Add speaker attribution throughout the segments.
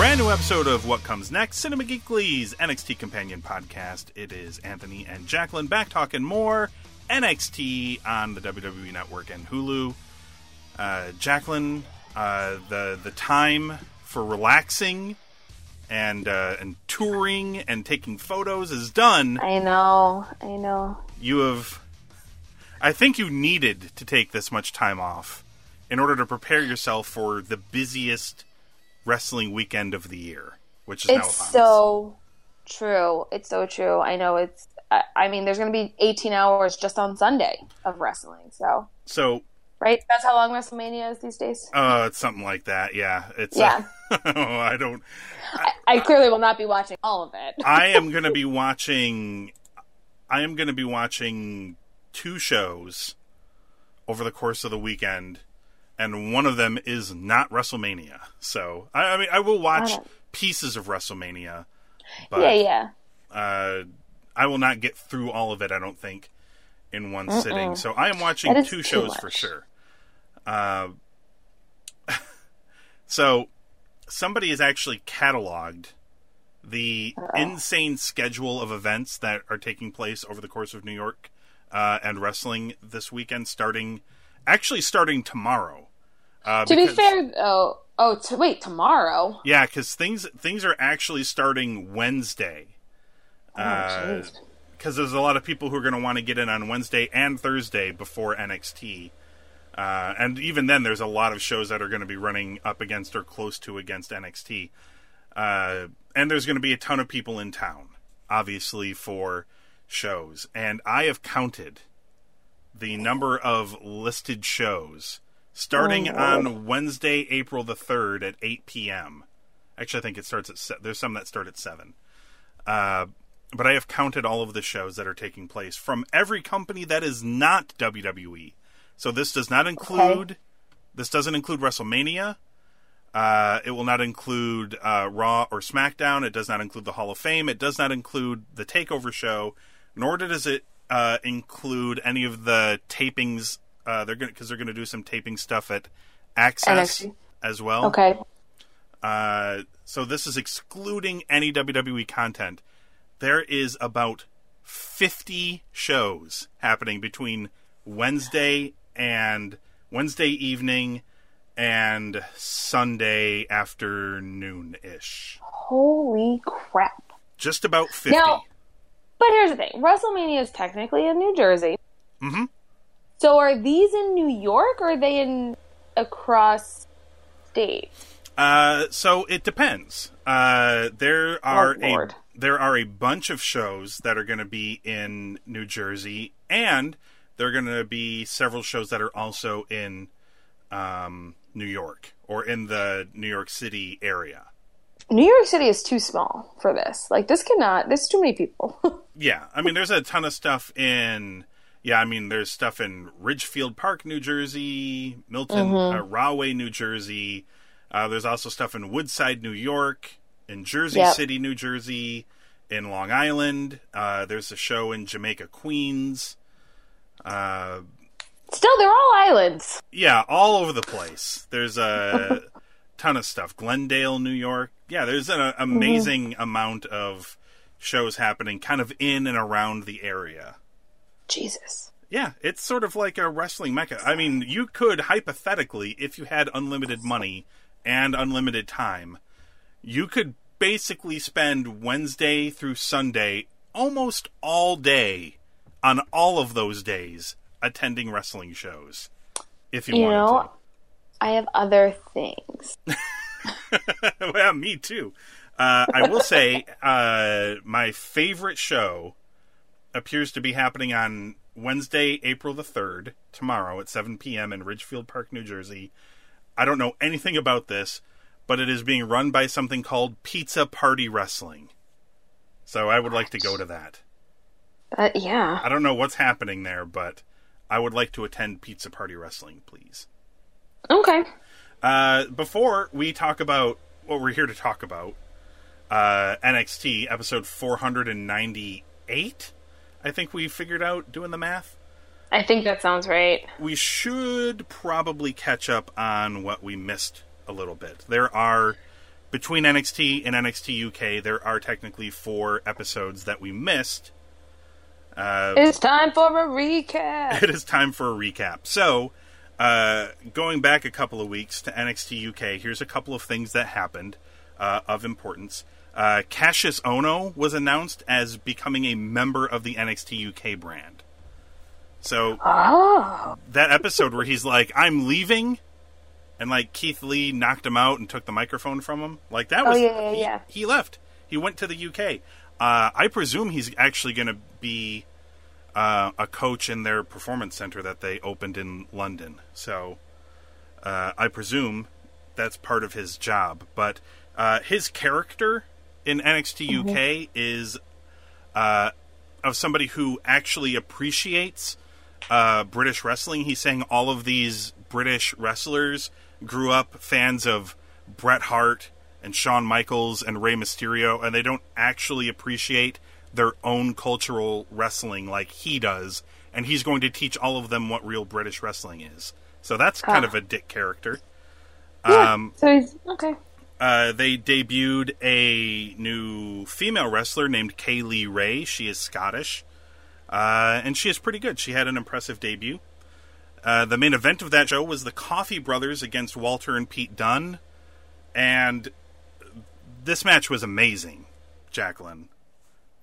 Speaker 1: Brand new episode of What Comes Next, Cinema Geekly's NXT Companion Podcast. It is Anthony and Jacqueline back talking more NXT on the WWE Network and Hulu. Uh, Jacqueline, uh, the the time for relaxing and uh, and touring and taking photos is done.
Speaker 2: I know, I know.
Speaker 1: You have, I think, you needed to take this much time off in order to prepare yourself for the busiest wrestling weekend of the year, which is now
Speaker 2: It's so true. It's so true. I know it's. I, I mean, there's going to be 18 hours just on Sunday of wrestling. So,
Speaker 1: So,
Speaker 2: right? That's how long WrestleMania is these days.
Speaker 1: uh, it's something like that. Yeah, it's.
Speaker 2: Yeah.
Speaker 1: Uh, I don't.
Speaker 2: I, I clearly will not be watching all of it.
Speaker 1: I am going to be watching. I am going to be watching two shows over the course of the weekend, and one of them is not WrestleMania. So, I, I mean, I will watch
Speaker 2: it.
Speaker 1: pieces of WrestleMania, but
Speaker 2: yeah, yeah.
Speaker 1: uh, I will not get through all of it. I don't think in one sitting. So I am watching two shows for sure. Uh, so somebody has actually cataloged the insane schedule of events that are taking place over the course of New York uh, and wrestling this weekend, starting actually starting tomorrow. Uh,
Speaker 2: To be fair, oh, oh, t- wait, tomorrow.
Speaker 1: yeah, because things things are actually starting Wednesday.
Speaker 2: Oh, jeez.
Speaker 1: because there's a lot of people who are going to want to get in on Wednesday and Thursday before NXT. Uh, and even then, there's a lot of shows that are going to be running up against or close to against NXT. Uh, and there's going to be a ton of people in town, obviously, for shows. And I have counted the number of listed shows starting
Speaker 2: Oh,
Speaker 1: on Wednesday, April the 3rd at 8 p.m. Actually, I think it starts at se- there's some that start at 7. Uh, but I have counted all of the shows that are taking place from every company that is not WWE. So this does not include this doesn't include WrestleMania. Uh, it will not include uh, Raw or SmackDown. It does not include the Hall of Fame. It does not include the Takeover show, nor does it uh, include any of the tapings. Uh, they're going because they're going to do some taping stuff at Access
Speaker 2: NXT.
Speaker 1: as well.
Speaker 2: Okay.
Speaker 1: Uh, so this is excluding any WWE content. There is about 50 shows happening between Wednesday and Wednesday evening and Sunday afternoon ish.
Speaker 2: Holy crap.
Speaker 1: Just about 50.
Speaker 2: Now, but here's the thing WrestleMania is technically in New Jersey.
Speaker 1: Mhm.
Speaker 2: So are these in New York or are they in across states?
Speaker 1: Uh, so it depends. Uh, there are a
Speaker 2: Lord.
Speaker 1: there are a bunch of shows that are going to be in New Jersey, and there are going to be several shows that are also in um, New York or in the New York City area.
Speaker 2: New York City is too small for this. Like this cannot. There's too many people.
Speaker 1: Yeah, I mean, there's a ton of stuff in. Yeah, I mean, there's stuff in Ridgefield Park, New Jersey, Milton, uh, Rahway, New Jersey. Uh, there's also stuff in Woodside, New York, in Jersey
Speaker 2: Yep.
Speaker 1: City, New Jersey, in Long Island. Uh, there's a show in Jamaica, Queens. Uh,
Speaker 2: Still, they're all islands.
Speaker 1: yeah, all over the place. There's a ton of stuff. Glendale, New York. Yeah, there's an amazing amount of shows happening kind of in and around the area.
Speaker 2: Jesus.
Speaker 1: Yeah, it's sort of like a wrestling mecca. I mean, you could hypothetically, if you had unlimited money and unlimited time, you could basically spend Wednesday through Sunday almost all day on all of those days attending wrestling shows. If you,
Speaker 2: You
Speaker 1: wanted
Speaker 2: know, I have other things.
Speaker 1: to. yeah, me too. Uh, I will say, uh, my favorite show appears to be happening on Wednesday, April the 3rd, tomorrow at 7 p.m. in Ridgefield Park, New Jersey. I don't know anything about this, but it is being run by something called Pizza Party Wrestling. So I would like to go to that.
Speaker 2: But yeah.
Speaker 1: I don't know what's happening there, but I would like to attend Pizza Party Wrestling, please.
Speaker 2: Okay.
Speaker 1: Uh, before we talk about what we're here to talk about, uh, NXT episode 498, I think we figured out doing the math.
Speaker 2: I think that sounds right.
Speaker 1: We should probably catch up on what we missed a little bit. There are, between NXT and NXT UK, there are technically four episodes that we missed. Uh,
Speaker 2: It's time for a recap.
Speaker 1: it is time for a recap. So, uh, going back a couple of weeks to NXT UK, here's a couple of things that happened uh, of importance. Uh, Kassius Ohno was announced as becoming a member of the NXT UK brand. So
Speaker 2: Oh.
Speaker 1: that episode where he's like, "I'm leaving," and like Keith Lee knocked him out and took the microphone from him, like that
Speaker 2: Oh,
Speaker 1: was
Speaker 2: yeah, yeah,
Speaker 1: he,
Speaker 2: yeah.
Speaker 1: he left. He went to the UK. Uh, I presume he's actually going to be uh, a coach in their performance center that they opened in London. So uh, I presume that's part of his job. But uh, his character in NXT UK is uh, of somebody who actually appreciates uh, British wrestling. He's saying all of these British wrestlers grew up fans of Bret Hart and Shawn Michaels and Rey Mysterio, and they don't actually appreciate their own cultural wrestling like he does. And he's going to teach all of them what real British wrestling is. So that's kind
Speaker 2: Ah.
Speaker 1: of a dick character.
Speaker 2: Yeah.
Speaker 1: Um,
Speaker 2: so he's okay.
Speaker 1: Uh, they debuted a new female wrestler named Kay Lee Ray. She is Scottish, uh, and she is pretty good. She had an impressive debut. Uh, the main event of that show was the Coffey Brothers against Walter and Pete Dunne, and this match was amazing, Jacqueline.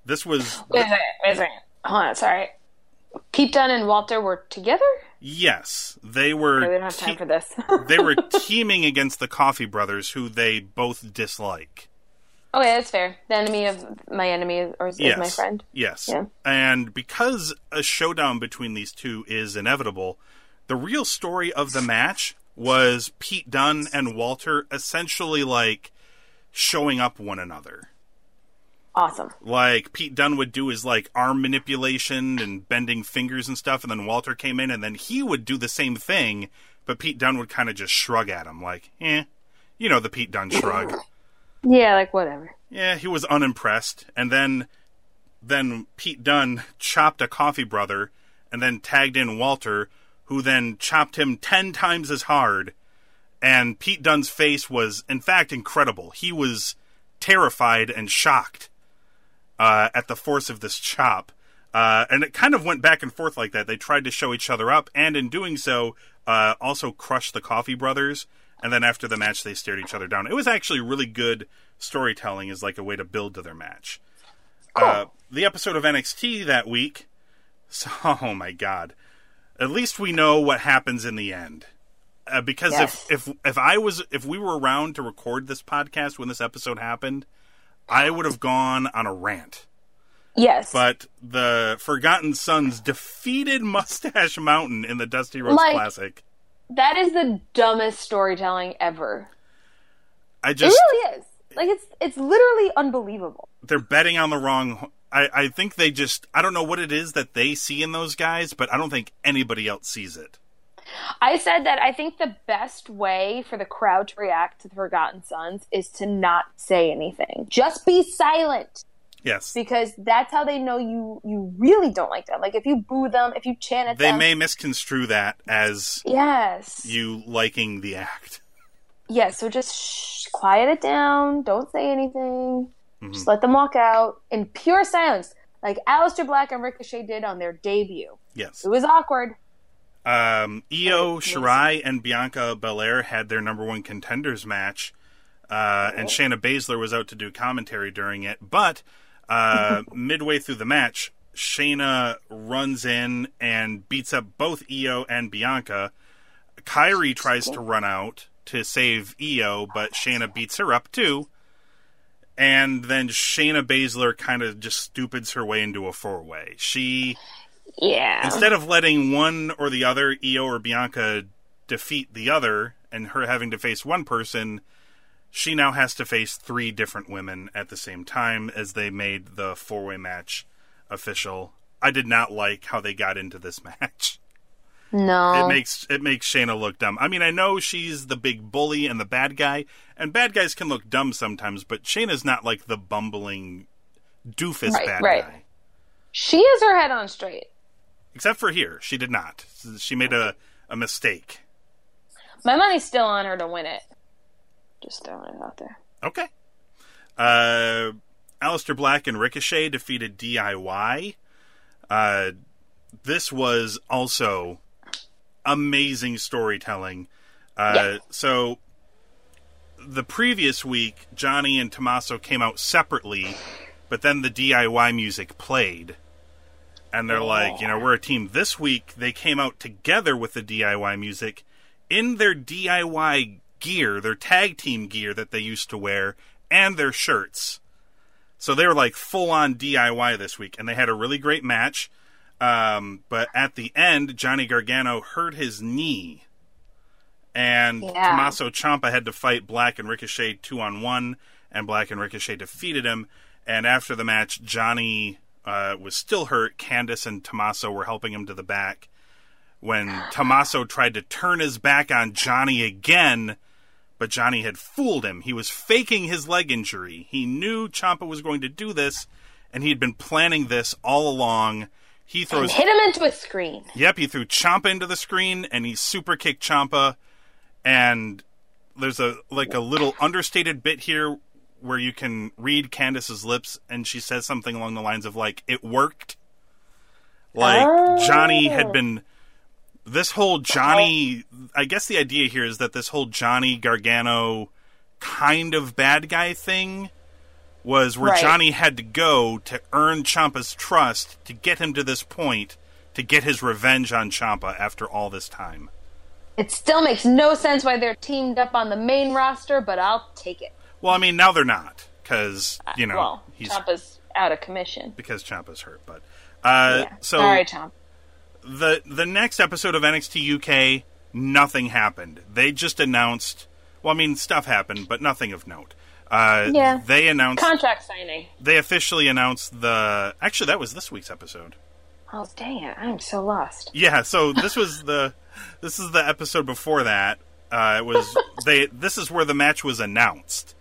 Speaker 1: This was
Speaker 2: Wait a second. Wait. Hold on. Sorry. Pete Dunne and Walter were together.
Speaker 1: Yes, they were.
Speaker 2: Okay, we don't have time
Speaker 1: te-
Speaker 2: for this.
Speaker 1: they were teaming against the Coffey Brothers, who they both dislike.
Speaker 2: okay, that's fair. The enemy of my enemy is, or is, is my friend.
Speaker 1: Yes.
Speaker 2: Yeah.
Speaker 1: And because a showdown between these two is inevitable, the real story of the match was Pete Dunne and Walter essentially like showing up one another.
Speaker 2: Awesome.
Speaker 1: Like Pete Dunne would do his like arm manipulation and bending fingers and stuff, and then Walter came in and then he would do the same thing, but Pete Dunne would kind of just shrug at him, like, eh. You know the Pete Dunne shrug.
Speaker 2: Yeah, like whatever.
Speaker 1: Yeah, he was unimpressed, and then then Pete Dunne chopped a Coffey brother, and then tagged in Walter, who then chopped him ten times as hard. And Pete Dunne's face was, in fact, incredible. He was terrified and shocked uh, at the force of this chop. Uh, and it kind of went back and forth like that. They tried to show each other up, and in doing so, uh, also crushed the Coffey Brothers. And then after the match, they stared each other down. It was actually really good storytelling, as like a way to build to their match. Uh, the episode of NXT that week. So, oh my god! At least we know what happens in the end. Uh, because
Speaker 2: Yes.
Speaker 1: if if if I was if we were around to record this podcast when this episode happened, I would have gone on a rant.
Speaker 2: Yes.
Speaker 1: But the Forgotten Sons defeated Mustache Mountain in the Dusty Rhodes
Speaker 2: Like-
Speaker 1: Classic.
Speaker 2: that is the dumbest storytelling ever.
Speaker 1: I just
Speaker 2: It
Speaker 1: just
Speaker 2: really is. Like it's it's literally unbelievable.
Speaker 1: they're betting on the wrong. I I think they just I don't know what it is that they see in those guys, but I don't think anybody else sees it.
Speaker 2: I said that I think the best way for the crowd to react to the Forgotten Sons is to not say anything. Just be silent
Speaker 1: Yes,
Speaker 2: because that's how they know you you really don't like them. Like if you boo them, if you chant at them.
Speaker 1: they
Speaker 2: them.
Speaker 1: may misconstrue that as
Speaker 2: Yes.
Speaker 1: you liking the act.
Speaker 2: Yeah, so just shh, quiet it down. Don't say anything.
Speaker 1: Mm-hmm.
Speaker 2: Just let them walk out in pure silence, like Aleister Black and Ricochet did on their debut.
Speaker 1: Yes.
Speaker 2: It was awkward.
Speaker 1: Um, Io Shirai and Bianca Belair had their number one contenders match, uh, and Shayna Baszler was out to do commentary during it. But uh, midway through the match, Shayna runs in and beats up both Io and Bianca. Kairi tries to run out to save Io, but Shayna beats her up too. and then Shayna Baszler kind of just stupids her way into a four way. She
Speaker 2: Yeah.
Speaker 1: instead of letting one or the other, Io or Bianca, defeat the other, and her having to face one person, she now has to face three different women at the same time as they made the four way match official. I did not like how they got into this match.
Speaker 2: no.
Speaker 1: It makes it makes Shayna look dumb. I mean, I know she's the big bully and the bad guy, and bad guys can look dumb sometimes, but Shayna's not like the bumbling doofus
Speaker 2: Right,
Speaker 1: bad
Speaker 2: right.
Speaker 1: guy.
Speaker 2: she has her head on straight.
Speaker 1: Except for here, she did not. She made a, a mistake.
Speaker 2: My money's still on her to win it. Just throwing it out there.
Speaker 1: Okay. Uh, Aleister Black and Ricochet defeated DIY. Uh, this was also amazing storytelling. Uh,
Speaker 2: Yeah.
Speaker 1: So, the previous week, Johnny and Tommaso came out separately, but then the DIY music played. And they're like, you know, we're a team. This week, they came out together with the DIY music in their DIY gear, their tag team gear that they used to wear, and their shirts. So they were like full on DIY this week, and they had a really great match. Um, but at the end, Johnny Gargano hurt his knee, and
Speaker 2: Yeah.
Speaker 1: Tommaso Ciampa had to fight Black and Ricochet two on one, and Black and Ricochet defeated him. And after the match, Johnny uh, was still hurt. Candice and Tommaso were helping him to the back. When Tommaso tried to turn his back on Johnny again, but Johnny had fooled him. He was faking his leg injury. He knew Ciampa was going to do this, and he'd been planning this all along. He
Speaker 2: And
Speaker 1: throws
Speaker 2: hit him into a screen.
Speaker 1: Yep, he threw Ciampa into the screen and he super kicked Ciampa. And there's a like a little understated bit here where you can read Candice's lips and she says something along the lines of like it worked. Like Johnny had oh. been this whole Johnny oh. I guess the idea here is that this whole Johnny Gargano kind of bad guy thing was where
Speaker 2: Right.
Speaker 1: Johnny had to go to earn Ciampa's trust to get him to this point to get his revenge on Ciampa after all this time.
Speaker 2: It still makes no sense why they're teamed up on the main roster, but I'll take it.
Speaker 1: Well, I mean now they're not because you know
Speaker 2: well,
Speaker 1: he's
Speaker 2: Ciampa's out of commission.
Speaker 1: because Ciampa's hurt. But uh,
Speaker 2: yeah.
Speaker 1: so
Speaker 2: Sorry, Ciampa.
Speaker 1: the the next episode of NXT UK, nothing happened. They just announced. Well, I mean stuff happened, but nothing of note. Uh,
Speaker 2: Yeah.
Speaker 1: They announced.
Speaker 2: Contract signing.
Speaker 1: they officially announced the. Actually, that was this week's episode.
Speaker 2: Oh dang it! I'm so lost.
Speaker 1: Yeah, so this was the this is the episode before that. Uh, it was they. This is where the match was announced.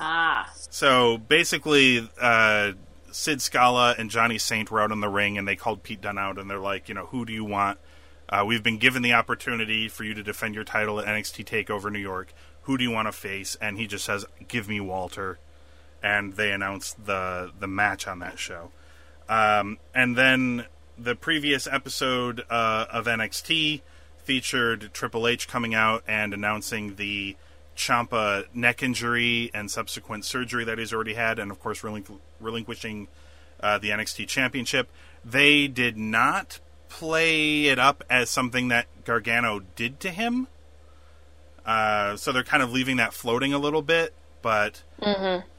Speaker 2: Ah,
Speaker 1: So basically, uh, Sid Scala and Johnny Saint were out in the ring, and they called Pete Dunne out, and they're like, you know, who do you want? Uh, we've been given the opportunity for you to defend your title at NXT Takeover New York. Who do you want to face? And he just says, "Give me Walter." And they announced the the match on that show. Um, and then the previous episode uh, of NXT featured Triple H coming out and announcing the Ciampa neck injury and subsequent surgery that he's already had, and of course relinqu- relinquishing uh, the NXT Championship. They did not play it up as something that Gargano did to him, uh, so they're kind of leaving that floating a little bit. But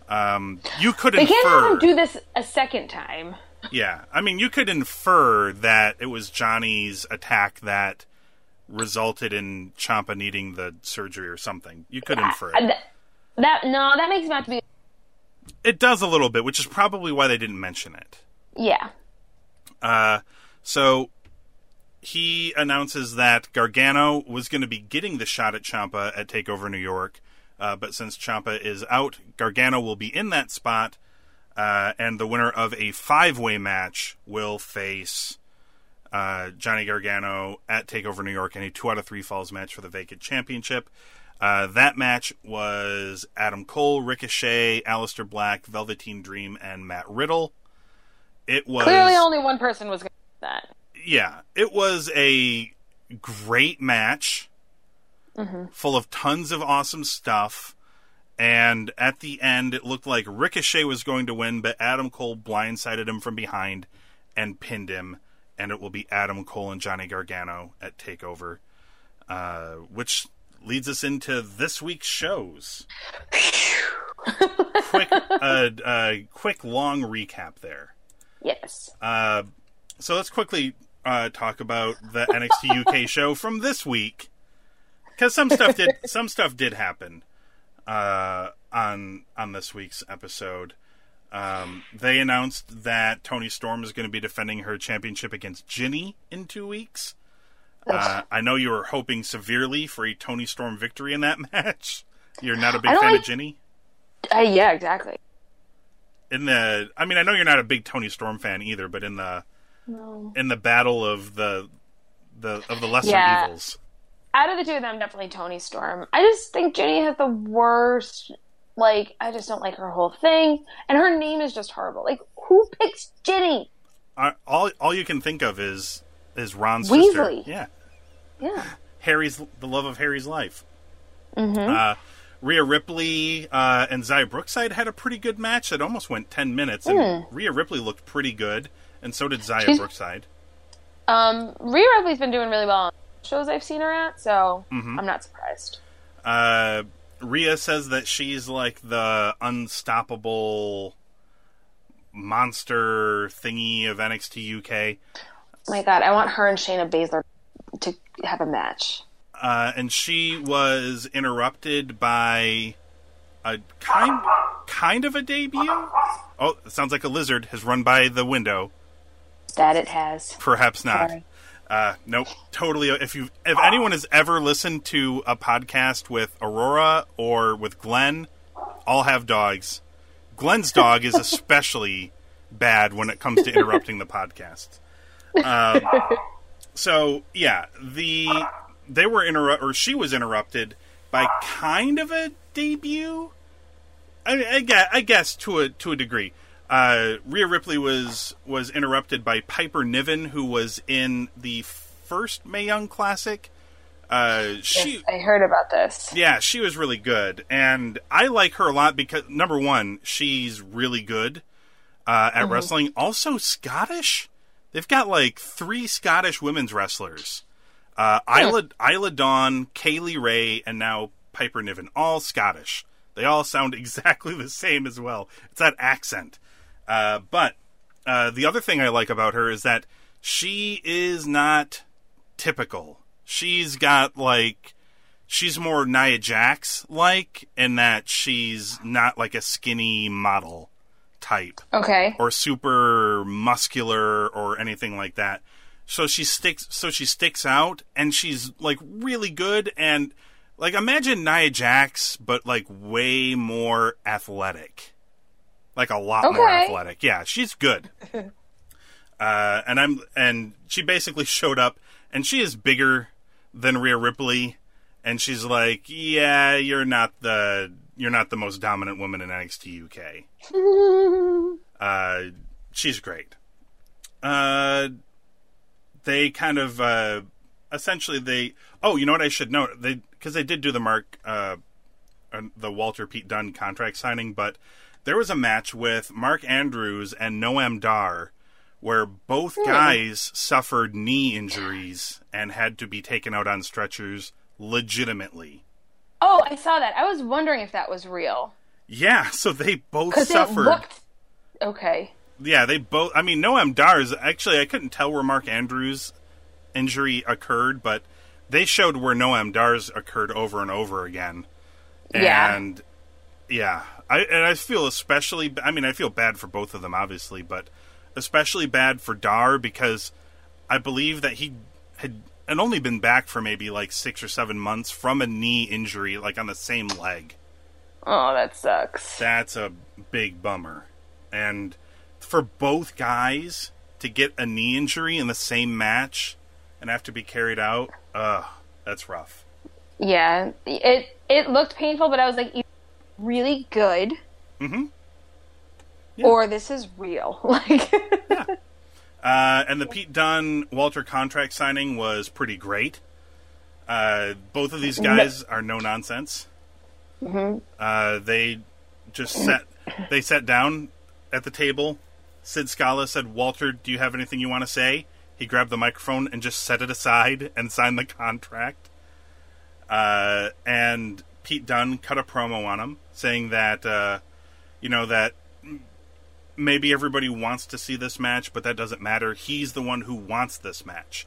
Speaker 1: um, you could
Speaker 2: they can't
Speaker 1: infer,
Speaker 2: him do this a second time.
Speaker 1: yeah. I mean, you could infer that it was Johnny's attack that resulted in Ciampa needing the surgery or something. You could infer
Speaker 2: Uh,
Speaker 1: it.
Speaker 2: th- that no, that makes him out to be.
Speaker 1: It does a little bit, which is probably why they didn't mention it.
Speaker 2: Yeah,
Speaker 1: Uh, so he announces that Gargano was going to be getting the shot at Ciampa at Takeover New York, uh, but since Ciampa is out, Gargano will be in that spot, uh, and the winner of a five-way match will face uh, Johnny Gargano at Takeover New York in a two out of three falls match for the vacant championship. Uh, that match was Adam Cole, Ricochet, Aleister Black, Velveteen Dream, and Matt Riddle. It was
Speaker 2: clearly only one person was going to that.
Speaker 1: yeah, it was a great match, full of tons of awesome stuff. And at the end, it looked like Ricochet was going to win, but Adam Cole blindsided him from behind and pinned him. And it will be Adam Cole and Johnny Gargano at Takeover, uh, which leads us into this week's shows. quick, uh, uh, quick, long recap there.
Speaker 2: Yes.
Speaker 1: Uh, so let's quickly uh, talk about the NXT UK show from this week, because some stuff did some stuff did happen uh, on on this week's episode. Um, they announced that Toni Storm is going to be defending her championship against Jinny in two weeks. Uh, I know you were hoping severely for a Toni Storm victory in that match. You're not a big fan
Speaker 2: like-
Speaker 1: of Jinny.
Speaker 2: Uh, yeah, exactly.
Speaker 1: In the, I mean, I know you're not a big Toni Storm fan either, but in the
Speaker 2: No.
Speaker 1: in the battle of the the of the lesser
Speaker 2: Yeah.
Speaker 1: evils,
Speaker 2: Out of the two of them, definitely Toni Storm. I just think Jinny has the worst. Like, I just don't like her whole thing, and her name is just horrible. Like, who picks Jenny?
Speaker 1: I, all all you can think of is is Ron's
Speaker 2: Weasley.
Speaker 1: sister. Yeah,
Speaker 2: Yeah.
Speaker 1: Harry's the love of Harry's life.
Speaker 2: Mm-hmm.
Speaker 1: Uh, Rhea Ripley uh, and Xia Brookside had a pretty good match that almost went ten minutes, and Rhea Ripley looked pretty good, and so did
Speaker 2: Xia. She's-
Speaker 1: Brookside.
Speaker 2: Um, Rhea Ripley's been doing really well on shows I've seen her at, so
Speaker 1: Mm-hmm.
Speaker 2: I'm not surprised.
Speaker 1: Uh, Rhea says that she's like the unstoppable monster thingy of NXT UK.
Speaker 2: Oh my God, I want her and Shayna Baszler to have a match.
Speaker 1: uh, and she was interrupted by a kind kind of a debut. Oh, it sounds like a lizard has run by the window.
Speaker 2: That it has.
Speaker 1: Perhaps not.
Speaker 2: Sorry.
Speaker 1: Uh, nope, totally. If you if anyone has ever listened to a podcast with Aurora or with Glenn, all have dogs. Glenn's dog is especially bad when it comes to interrupting the podcast. Um, so yeah, the they were interrupt or she was interrupted by kind of a debut. I, I guess, I guess to a to a degree. Uh, Rhea Ripley was was interrupted by Piper Niven, who was in the first Mae Young Classic. Uh, she,
Speaker 2: Yes, I heard about this.
Speaker 1: yeah, she was really good, and I like her a lot because number one, she's really good uh, at wrestling. Also Scottish. They've got like three Scottish women's wrestlers: uh, Isla Isla Dawn, Kay Lee Ray, and now Piper Niven. All Scottish. They all sound exactly the same as well. It's that accent. Uh, but uh, the other thing I like about her is that she is not typical. She's got like she's more Nia Jax like in that she's not like a skinny model type
Speaker 2: Okay.
Speaker 1: or super muscular or anything like that. So she sticks so she sticks out and she's like really good and like imagine Nia Jax but like way more athletic. Like a lot more athletic. Yeah, she's good. uh and I'm and she basically showed up and she is bigger than Rhea Ripley and she's like, "Yeah, you're not the you're not the most dominant woman in NXT UK." Uh, she's great. Uh, they kind of uh, essentially they. Oh, you know what I should note? They because they did do the Mark uh, uh, the Walter Pete Dunne contract signing, but there was a match with Mark Andrews and Noam Dar where both hmm. guys suffered knee injuries and had to be taken out on stretchers legitimately.
Speaker 2: Oh, I saw that. I was wondering if that was real.
Speaker 1: Yeah, so they both suffered.
Speaker 2: looked. Okay.
Speaker 1: Yeah, they both. I mean, Noam Dar's actually. I couldn't tell where Mark Andrews' injury occurred, but they showed where Noam Dar's occurred over and over again.
Speaker 2: Yeah.
Speaker 1: And yeah, I and I feel especially. I mean, I feel bad for both of them, obviously, but especially bad for Dar because I believe that he had had only been back for maybe like six or seven months from a knee injury, like on the same leg.
Speaker 2: Oh, that sucks.
Speaker 1: That's a big bummer. And for both guys to get a knee injury in the same match and have to be carried out, ugh, that's rough.
Speaker 2: Yeah, it it looked painful, but I was like, really good,
Speaker 1: Mhm.
Speaker 2: or this is real. Like,
Speaker 1: Uh, and the Pete Dunne Walter contract signing was pretty great. Uh, both of these guys are no nonsense. Uh, they just sat. They sat down at the table. Sid Scala said, "Walter, do you have anything you want to say?" He grabbed the microphone and just set it aside and signed the contract. Uh, and Pete Dunne cut a promo on him saying that uh, you know that maybe everybody wants to see this match, but that doesn't matter. He's the one who wants this match.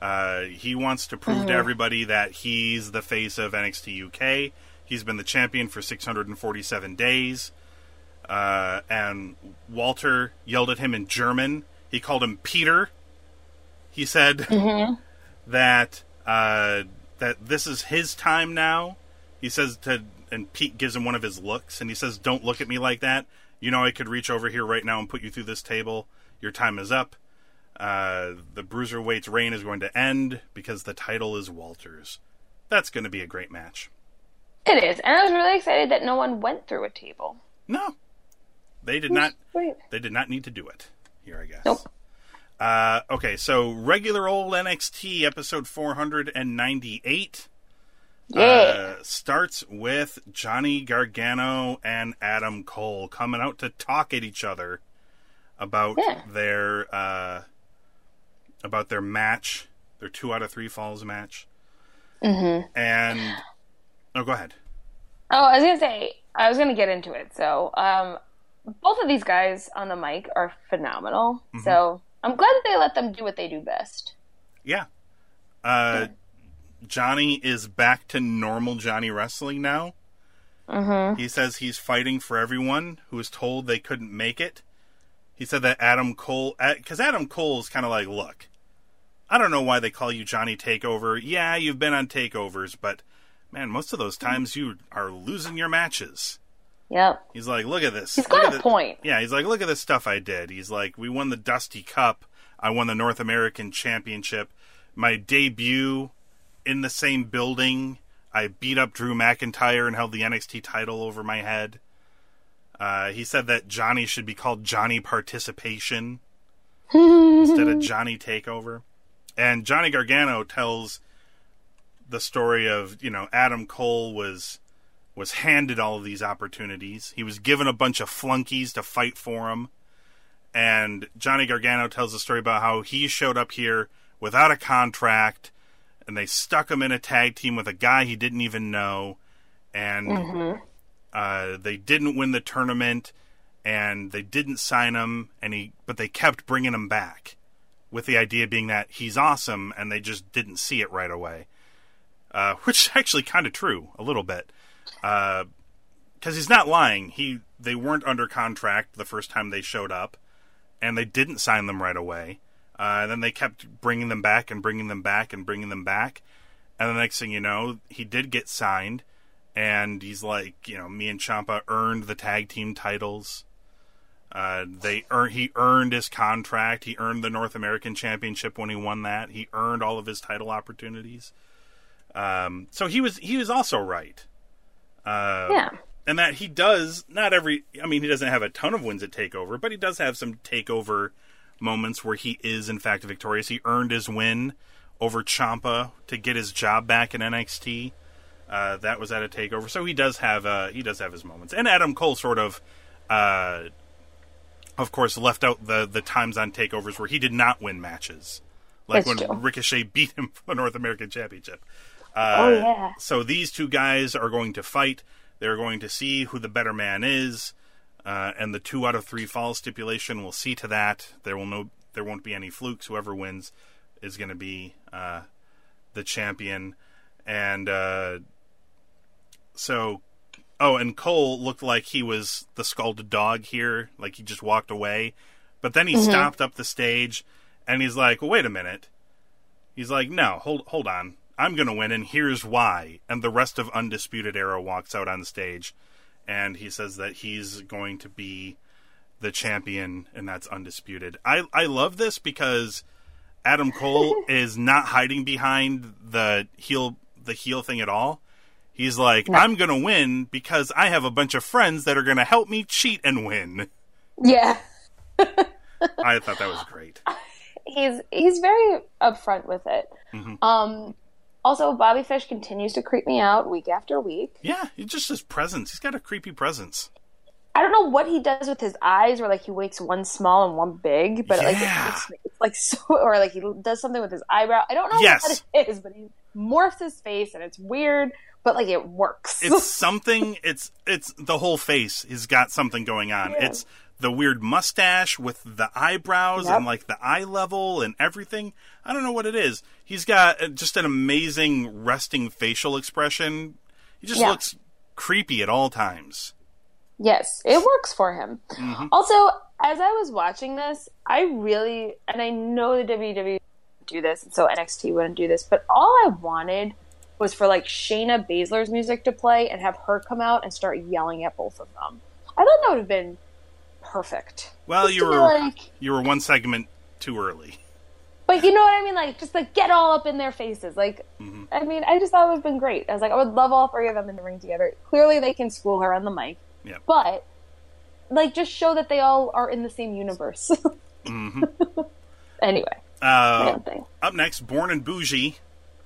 Speaker 1: Uh, he wants to prove to everybody that he's the face of NXT UK. He's been the champion for 647 days. Uh, and Walter yelled at him in German. He called him Peter. He said that uh, that this is his time now. He says to, and Pete gives him one of his looks, and he says, "Don't look at me like that. You know I could reach over here right now and put you through this table. Your time is up. Uh, the bruiserweight's reign is going to end because the title is Walter's. That's going to be a great match.
Speaker 2: It is, and I was really excited that no one went through a table.
Speaker 1: No, they did not.
Speaker 2: Great.
Speaker 1: They did not need to do it here. I guess.
Speaker 2: Nope.
Speaker 1: Uh, okay, so regular old NXT episode 498
Speaker 2: Yeah.
Speaker 1: uh, starts with Johnny Gargano and Adam Cole coming out to talk at each other about
Speaker 2: Yeah.
Speaker 1: their uh, about their match, their two out of three falls match. Mm-hmm. And oh, go ahead.
Speaker 2: Oh, I was gonna say I was gonna get into it. So, um, both of these guys on the mic are phenomenal.
Speaker 1: Mm-hmm.
Speaker 2: So I'm glad that they let them do what they do best.
Speaker 1: Yeah. Uh, Johnny is back to normal Johnny wrestling now.
Speaker 2: Mm-hmm.
Speaker 1: He says he's fighting for everyone who was told they couldn't make it. He said that Adam Cole, because Adam Cole is kind of like, look, I don't know why they call you Johnny Takeover. Yeah, you've been on takeovers, but man, most of those times you are losing your matches.
Speaker 2: Yep.
Speaker 1: He's like, look at this.
Speaker 2: He's
Speaker 1: Look
Speaker 2: got a
Speaker 1: the-
Speaker 2: point.
Speaker 1: Yeah, he's like, look at the stuff I did. He's like, we won the Dusty Cup. I won the North American Championship. My debut in the same building. I beat up Drew McIntyre and held the NXT title over my head. Uh, he said that Johnny should be called Johnny Participation instead of Johnny Takeover. And Johnny Gargano tells the story of, you know, Adam Cole was was handed all of these opportunities. He was given a bunch of flunkies to fight for him. And Johnny Gargano tells the story about how he showed up here without a contract and they stuck him in a tag team with a guy he didn't even know. And uh, they didn't win the tournament and they didn't sign him and he but they kept bringing him back with the idea being that he's awesome and they just didn't see it right away. Uh, which is actually kind of true a little bit. Because he's not lying. He they weren't under contract the first time they showed up and they didn't sign them right away uh, and then they kept bringing them back and bringing them back and bringing them back and the next thing you know he did get signed and he's like, you know, me and Ciampa earned the tag team titles. Uh, they earn, he earned his contract. He earned the North American Championship when he won that. He earned all of his title opportunities. Um, so he was he was also right. Uh,
Speaker 2: Yeah.
Speaker 1: and that he does not every. I mean, he doesn't have a ton of wins at Takeover, but he does have some Takeover moments where he is in fact victorious. He earned his win over Ciampa to get his job back in NXT. Uh, that was at a takeover, so he does have uh, he does have his moments. And Adam Cole sort of, uh, of course, left out the the times on takeovers where he did not win matches, like
Speaker 2: That's
Speaker 1: when
Speaker 2: true.
Speaker 1: Ricochet beat him for the North American Championship. Uh,
Speaker 2: Oh, yeah.
Speaker 1: So these two guys are going to fight. They're going to see who the better man is, uh, and the two out of three fall stipulation will see to that. There will no there won't be any flukes. Whoever wins is going to be uh, the champion, and uh, so oh, and Cole looked like he was the scalded dog here, like he just walked away, but then he stopped up the stage, and he's like, well, "Wait a minute." He's like, "No, hold hold on." I'm going to win, and here's why. And the rest of Undisputed Era walks out on stage, and he says that he's going to be the champion, and that's undisputed. I I love this because Adam Cole is not hiding behind the heel the heel thing at all. He's like, I'm going to win because I have a bunch of friends that are going to help me cheat and win.
Speaker 2: Yeah.
Speaker 1: I thought that was great.
Speaker 2: he's he's very upfront with it.
Speaker 1: Mm-hmm.
Speaker 2: Um, also, Bobby Fish continues to creep me out week after week.
Speaker 1: Yeah, it's just his presence. He's got a creepy presence.
Speaker 2: I don't know what he does with his eyes, where like he wakes one small and one big, but like
Speaker 1: Yeah.
Speaker 2: it's, it's like so, or like he does something with his eyebrow. I don't know
Speaker 1: Yes.
Speaker 2: what it is, but he morphs his face and it's weird, but like it works.
Speaker 1: It's something. It's it's the whole face He's got something going on.
Speaker 2: Yeah.
Speaker 1: It's the weird mustache with the eyebrows
Speaker 2: Yep.
Speaker 1: and like the eye level and everything. I don't know what it is. He's got uh, just an amazing resting facial expression. He just
Speaker 2: Yeah.
Speaker 1: looks creepy at all times.
Speaker 2: Yes, it works for him.
Speaker 1: Mm-hmm.
Speaker 2: Also, as I was watching this, I really, and I know the WWE do this, and so NXT wouldn't do this, but all I wanted was for like Shayna Baszler's music to play and have her come out and start yelling at both of them. I thought that would have been perfect.
Speaker 1: Well,
Speaker 2: Just
Speaker 1: you were
Speaker 2: like,
Speaker 1: you were one segment too early.
Speaker 2: but you know what I mean? Like, just like get all up in their faces. Like,
Speaker 1: Mm-hmm.
Speaker 2: I mean, I just thought it would have been great. I was like, I would love all three of them in the ring together. Clearly, they can school her on the mic,
Speaker 1: Yep.
Speaker 2: but like, just show that they all are in the same universe.
Speaker 1: hmm
Speaker 2: anyway,
Speaker 1: Uh, up next, Born and Bougie,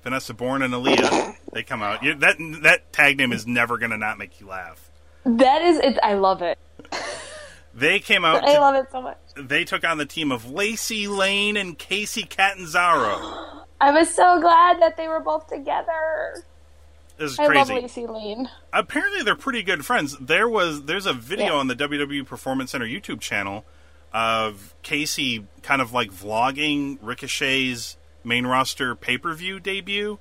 Speaker 1: Vanessa Borne and Aliyah. They come out. You, that that tag name is never gonna not make you laugh.
Speaker 2: That is it. I love it.
Speaker 1: They came out.
Speaker 2: I
Speaker 1: to-
Speaker 2: love it so much.
Speaker 1: they took on the team of Lacey Lane and Kacy Catanzaro.
Speaker 2: I was so glad that they were both together.
Speaker 1: This is
Speaker 2: I love. Lacey Lane.
Speaker 1: Apparently, they're pretty good friends. There was there's a video
Speaker 2: Yeah.
Speaker 1: on the WWE Performance Center YouTube channel of Kacy kind of like vlogging Ricochet's main roster pay per view debut.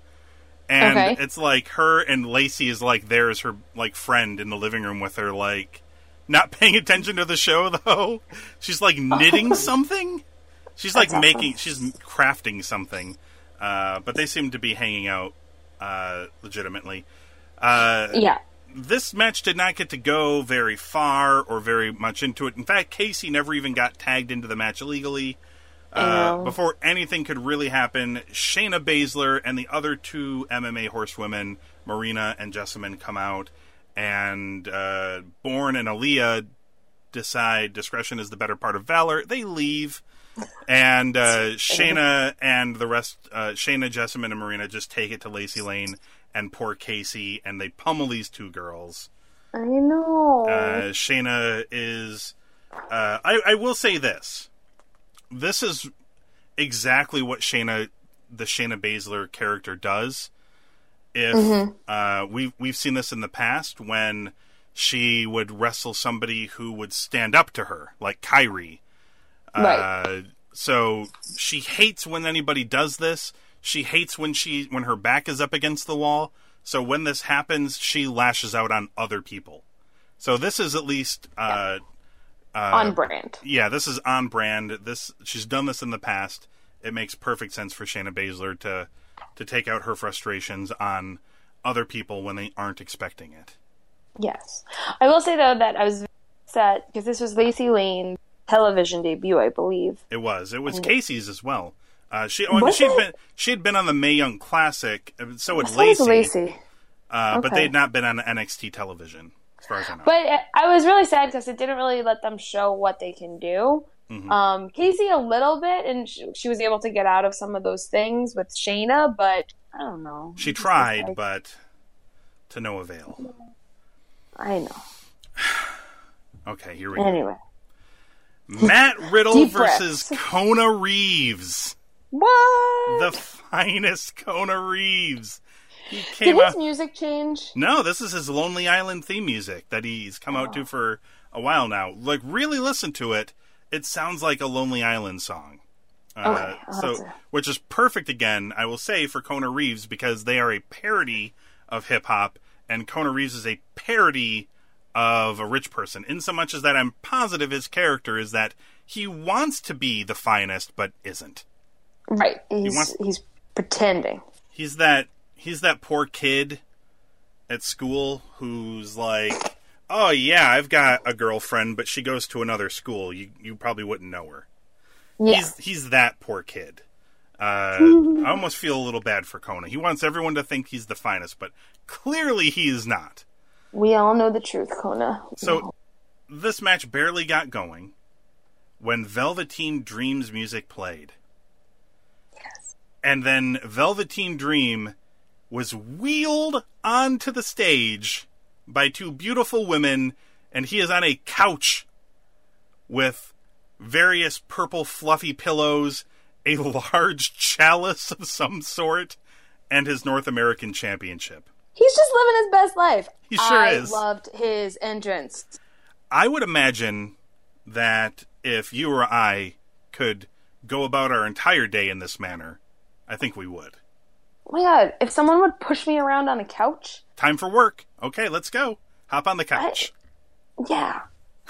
Speaker 1: And
Speaker 2: Okay.
Speaker 1: it's like her and Lacey is like there as her like friend in the living room with her, like not paying attention to the show though. She's like knitting something. She's like
Speaker 2: That's awesome.
Speaker 1: making, she's crafting something. Uh, but they seem to be hanging out uh, legitimately. Uh,
Speaker 2: Yeah.
Speaker 1: this match did not get to go very far or very much into it. In fact, Kacy never even got tagged into the match illegally. Uh, before anything could really happen, Shayna Baszler and the other two MMA horsewomen, Marina and Jessamyn, come out, and uh, Borne and Aliyah decide discretion is the better part of valor. They leave, and uh, Shayna and the rest, uh, Shayna, Jessamyn, and Marina just take it to Lacey Lane and poor Kacy, and they pummel these two girls.
Speaker 2: I know.
Speaker 1: Uh, Shayna is. Uh, I, I will say this. This is exactly what Shayna, the Shayna Baszler character, does. If uh, we've we've seen this in the past when she would wrestle somebody who would stand up to her, like Kairi.
Speaker 2: Right.
Speaker 1: Uh, so she hates when anybody does this. She hates when she when her back is up against the wall. So when this happens, she lashes out on other people. So this is at least uh, uh,
Speaker 2: on brand.
Speaker 1: yeah, this is on brand. This she's done this in the past. It makes perfect sense for Shayna Baszler to to take out her frustrations on other people when they aren't expecting it.
Speaker 2: Yes. I will say though that I was upset because this was Lacey Lane's television debut, I believe.
Speaker 1: It was. It was Kacy's as well. Uh, she oh, she'd
Speaker 2: it?
Speaker 1: been she had been on the Mae Young Classic. uh, So had
Speaker 2: So
Speaker 1: Lacey,
Speaker 2: Lacey.
Speaker 1: Uh, but they had not been on NXT television, as far as I know.
Speaker 2: But uh, I was really sad because it didn't really let them show what they can do.
Speaker 1: Mm-hmm.
Speaker 2: Um, Kacy a little bit, and she, she was able to get out of some of those things with Shayna, but I don't know.
Speaker 1: she tried,
Speaker 2: like-
Speaker 1: but to no avail.
Speaker 2: I know.
Speaker 1: Okay, here we go.
Speaker 2: Anyway,
Speaker 1: Matt Riddle versus. Kona Reeves.
Speaker 2: what?
Speaker 1: The finest Kona Reeves. He
Speaker 2: Did
Speaker 1: came
Speaker 2: his
Speaker 1: out.
Speaker 2: music change?
Speaker 1: No, this is his Lonely Island theme music that he's come out
Speaker 2: Oh.
Speaker 1: to for a while now. Like, really listen to it. It sounds like a Lonely Island song. Uh,
Speaker 2: Okay, I'll
Speaker 1: so,
Speaker 2: to-
Speaker 1: which is perfect again, I will say, for Kona Reeves because they are a parody of hip hop, and Kona Reeves is a parody of a rich person. In so much as that, I'm positive his character is that he wants to be the finest, but isn't.
Speaker 2: Right. He's
Speaker 1: wants-
Speaker 2: he's pretending.
Speaker 1: he's that he's that poor kid at school who's like, "Oh yeah, I've got a girlfriend, but she goes to another school. You you probably wouldn't know her."
Speaker 2: Yeah.
Speaker 1: He's he's that poor kid. Uh, I almost feel a little bad for Kona. He wants everyone to think he's the finest, but clearly he is not.
Speaker 2: We all know the truth, Kona.
Speaker 1: So this match barely got going when Velveteen Dream's music played. Yes. And then Velveteen Dream was wheeled onto the stage by two beautiful women, and he is on a couch with various purple fluffy pillows, a large chalice of some sort, and his North American Championship.
Speaker 2: He's just living his best life.
Speaker 1: He sure
Speaker 2: I
Speaker 1: is.
Speaker 2: loved his entrance.
Speaker 1: I would imagine that if you or I could go about our entire day in this manner, I think we would.
Speaker 2: Oh my god, if someone would push me around on a couch,
Speaker 1: Time for work. Okay, let's go. Hop on the couch.
Speaker 2: yeah.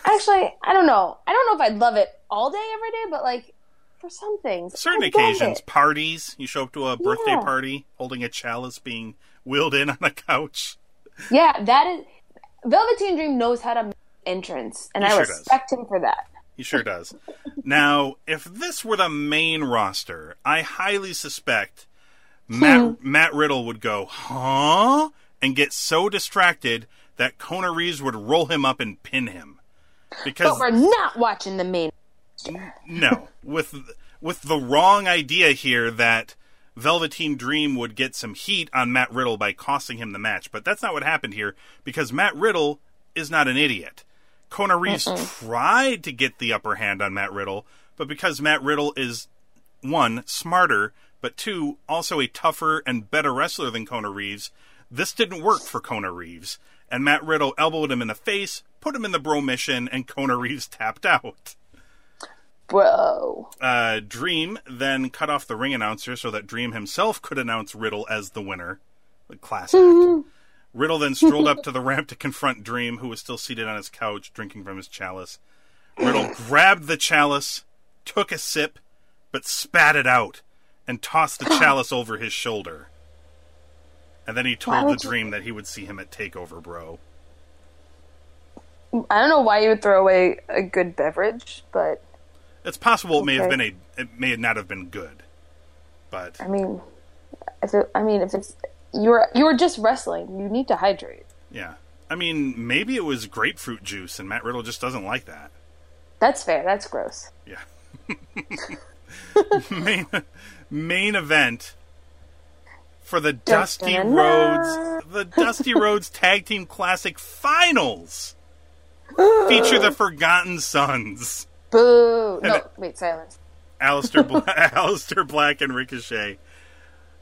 Speaker 2: Actually, I don't know. I don't know if I'd love it all day, every day, but like for some things,
Speaker 1: Certain occasions, parties, you show up to a birthday
Speaker 2: Yeah.
Speaker 1: party holding a chalice being wheeled in on a couch.
Speaker 2: Yeah, that is. Velveteen Dream knows how to make entrance, and
Speaker 1: He
Speaker 2: I
Speaker 1: sure does.
Speaker 2: respect him for that.
Speaker 1: He sure does. now, if this were the main roster, I highly suspect Matt, hmm. Matt Riddle would go, huh? And get so distracted that Kona Reeves would roll him up and pin him. Because
Speaker 2: But we're not watching the main.
Speaker 1: no, with with the wrong idea here that Velveteen Dream would get some heat on Matt Riddle by costing him the match, but that's not what happened here because Matt Riddle is not an idiot. Kona Reeves tried to get the upper hand on Matt Riddle, but because Matt Riddle is one smarter, but two also a tougher and better wrestler than Kona Reeves, this didn't work for Kona Reeves, and Matt Riddle elbowed him in the face, put him in the bro mission, and Kona Reeves tapped out
Speaker 2: Bro.
Speaker 1: uh, Dream then cut off the ring announcer so that Dream himself could announce Riddle as the winner. The class act. Riddle then strolled up to the ramp to confront Dream, who was still seated on his couch drinking from his chalice. Riddle grabbed the chalice, took a sip, but spat it out and tossed the chalice over his shoulder. And then he told the
Speaker 2: would you-
Speaker 1: Dream that he would see him at Takeover, bro.
Speaker 2: I don't know why you would throw away a good beverage, but
Speaker 1: It's possible it may have been a, it may not have been good, but
Speaker 2: I mean, if it, I mean, if it's you're you're just wrestling, you need to hydrate.
Speaker 1: Yeah. I mean, maybe it was grapefruit juice, and Matt Riddle just doesn't like that.
Speaker 2: That's fair. That's gross.
Speaker 1: Yeah. main, main event for the Dusty Roads, the Dusty Roads Tag Team Classic Finals feature the Forgotten Sons,
Speaker 2: Boo! No, wait, silence.
Speaker 1: Aleister, Bla- Aleister Black and Ricochet.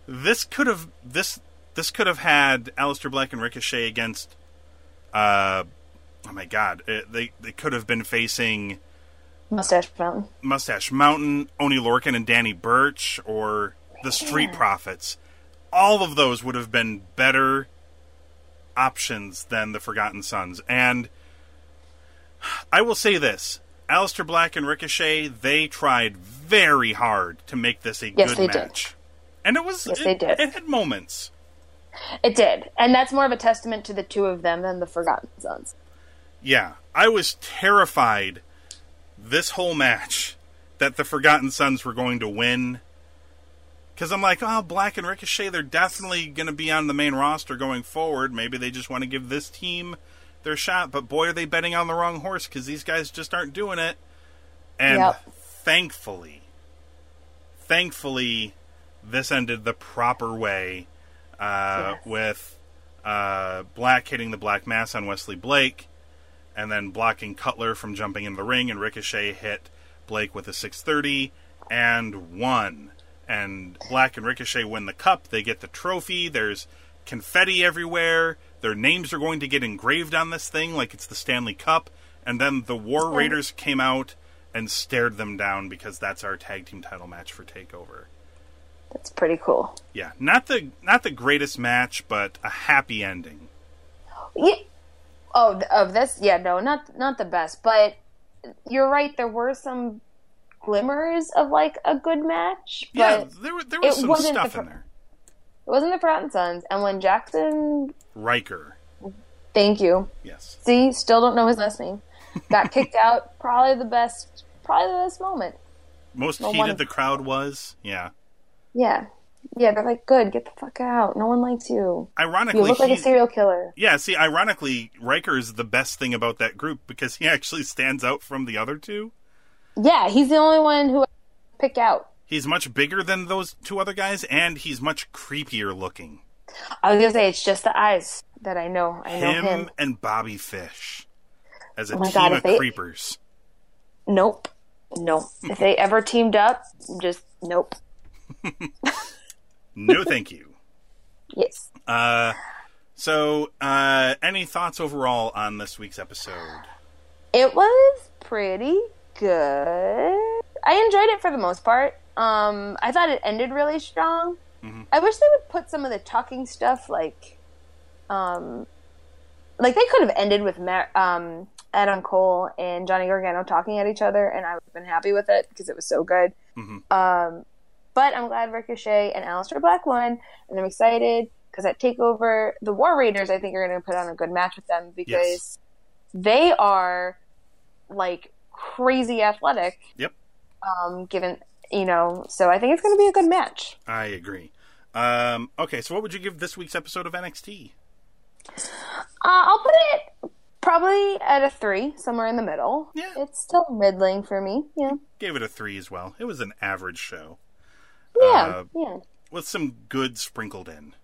Speaker 1: This could have this this could have had Aleister Black and Ricochet against. Uh, oh my God! It, they they could have been facing.
Speaker 2: Mustache Mountain.
Speaker 1: Mustache Mountain, Oni Lorcan and Danny Burch, or the Street Profits. All of those would have been better options than the Forgotten Sons. And I will say this Aleister Black and Ricochet, they tried very hard to make this a
Speaker 2: Yes,
Speaker 1: good
Speaker 2: they did.
Speaker 1: match. And it was
Speaker 2: Yes,
Speaker 1: it,
Speaker 2: they did.
Speaker 1: it had moments.
Speaker 2: It did, and that's more of a testament to the two of them than the Forgotten Sons.
Speaker 1: Yeah, I was terrified this whole match that the Forgotten Sons were going to win. Because I'm like, oh, Black and Ricochet, they're definitely going to be on the main roster going forward. Maybe they just want to give this team their shot. But boy, are they betting on the wrong horse because these guys just aren't doing it. And
Speaker 2: Yep.
Speaker 1: thankfully, thankfully, this ended the proper way uh,
Speaker 2: Yes.
Speaker 1: with uh, Black hitting the Black Mass on Wesley Blake and then blocking Cutler from jumping in the ring, and Ricochet hit Blake with a 630 and won. And Black and Ricochet win the cup. They get the trophy. There's confetti everywhere. Their names are going to get engraved on this thing like it's the Stanley Cup. And then the War oh. Raiders came out and stared them down because that's our tag team title match for Takeover.
Speaker 2: That's pretty cool.
Speaker 1: Yeah, not the not the greatest match, but a happy ending.
Speaker 2: Yeah. Oh, of oh, this, yeah, no, not not the best, but you're right. There were some glimmers of like a good match, but
Speaker 1: Yeah, there were there was some stuff
Speaker 2: the
Speaker 1: in there.
Speaker 2: it wasn't the Forgotten Sons. And when Jaxson,
Speaker 1: Ryker,
Speaker 2: thank you,
Speaker 1: yes.
Speaker 2: see, still don't know his last name, got kicked out. Probably the best, probably the best moment.
Speaker 1: Most
Speaker 2: Well,
Speaker 1: heated
Speaker 2: one-
Speaker 1: the crowd was. Yeah.
Speaker 2: Yeah, yeah, they're like, good, get the fuck out. No one likes you.
Speaker 1: Ironically,
Speaker 2: You look like a serial killer.
Speaker 1: yeah. See, ironically, Ryker is the best thing about that group because he actually stands out from the other two.
Speaker 2: Yeah, he's the only one who I pick out.
Speaker 1: He's much bigger than those two other guys, and he's much creepier looking.
Speaker 2: I was gonna say it's just the eyes that I know. I know
Speaker 1: Him,
Speaker 2: him.
Speaker 1: and Bobby Fish as a
Speaker 2: Oh
Speaker 1: team
Speaker 2: God,
Speaker 1: of
Speaker 2: they-
Speaker 1: creepers.
Speaker 2: Nope. Nope. if they ever teamed up, just nope.
Speaker 1: No, thank you.
Speaker 2: Yes.
Speaker 1: Uh, so, uh, any thoughts overall on this week's episode?
Speaker 2: It was pretty good. I enjoyed it for the most part. Um, I thought it ended really strong. I wish they would put some of the talking stuff like, um, like they could have ended with Mar- um, Adam Cole and Johnny Gargano talking at each other, and I would have been happy with it because it was so good. Um, but I'm glad Ricochet and Aleister Black won, and I'm excited because at Takeover, the War Raiders I think are going to put on a good match with them because
Speaker 1: Yes.
Speaker 2: they are like crazy athletic.
Speaker 1: Yep.
Speaker 2: Um, given you know, so I think it's going to be a good match.
Speaker 1: I agree. Um, okay, so what would you give this week's episode of NXT?
Speaker 2: Uh, I'll put it probably at a three, somewhere in the middle.
Speaker 1: Yeah.
Speaker 2: It's still middling for me. Yeah.
Speaker 1: Gave it a three as well. It was an average show
Speaker 2: Yeah.
Speaker 1: Uh,
Speaker 2: yeah.
Speaker 1: with some good sprinkled in,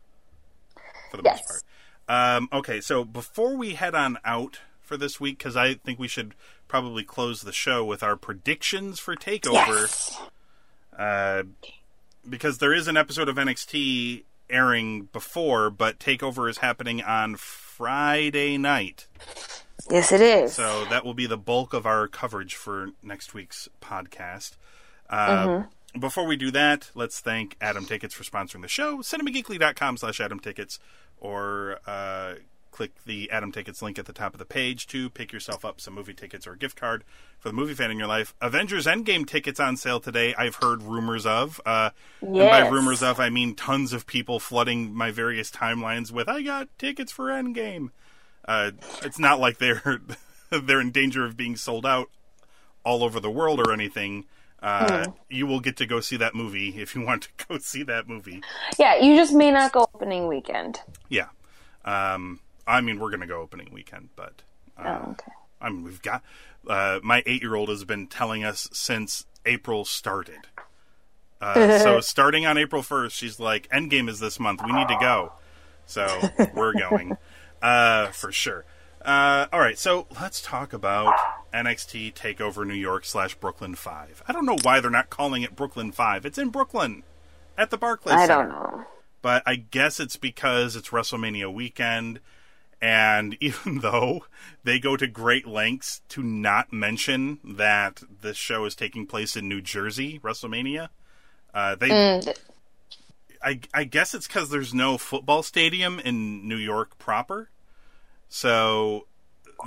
Speaker 1: for the
Speaker 2: Yes.
Speaker 1: most part. Um, okay, so before we head on out for this week, because I think we should probably close the show with our predictions for Takeover.
Speaker 2: Yes.
Speaker 1: Uh, because there is an episode of NXT airing before, but Takeover is happening on Friday night.
Speaker 2: Yes, it is.
Speaker 1: So that will be the bulk of our coverage for next week's podcast. Uh, Before we do that, let's thank Atom Tickets for sponsoring the show. CinemaGeekly.com slash Atom Tickets or uh, click the Atom Tickets link at the top of the page to pick yourself up some movie tickets or a gift card for the movie fan in your life. Avengers Endgame tickets on sale today. I've heard rumors of. Uh, And by rumors of, I mean tons of people flooding my various timelines with, I got tickets for Endgame. Uh, it's not like they're they're in danger of being sold out all over the world or anything. Uh, You will get to go see that movie if you want to go see that movie.
Speaker 2: Yeah, you just may not go opening weekend.
Speaker 1: Yeah. Um, I mean, we're going to go opening weekend, but
Speaker 2: oh, okay.
Speaker 1: I mean, we've got uh, my eight year old has been telling us since April started. Uh, so starting on April first, she's like, "Endgame is this month. We need to go." So we're going uh, for sure. Uh, all right, so let's talk about NXT Takeover New York slash Brooklyn Five. I don't know why they're not calling it Brooklyn Five. It's in Brooklyn at the Barclays.
Speaker 2: I
Speaker 1: Center
Speaker 2: don't know.
Speaker 1: but I guess it's because it's WrestleMania weekend. And even though they go to great lengths to not mention that this show is taking place in New Jersey, WrestleMania, uh, they,
Speaker 2: Mm,
Speaker 1: I, I guess it's because there's no football stadium in New York proper. So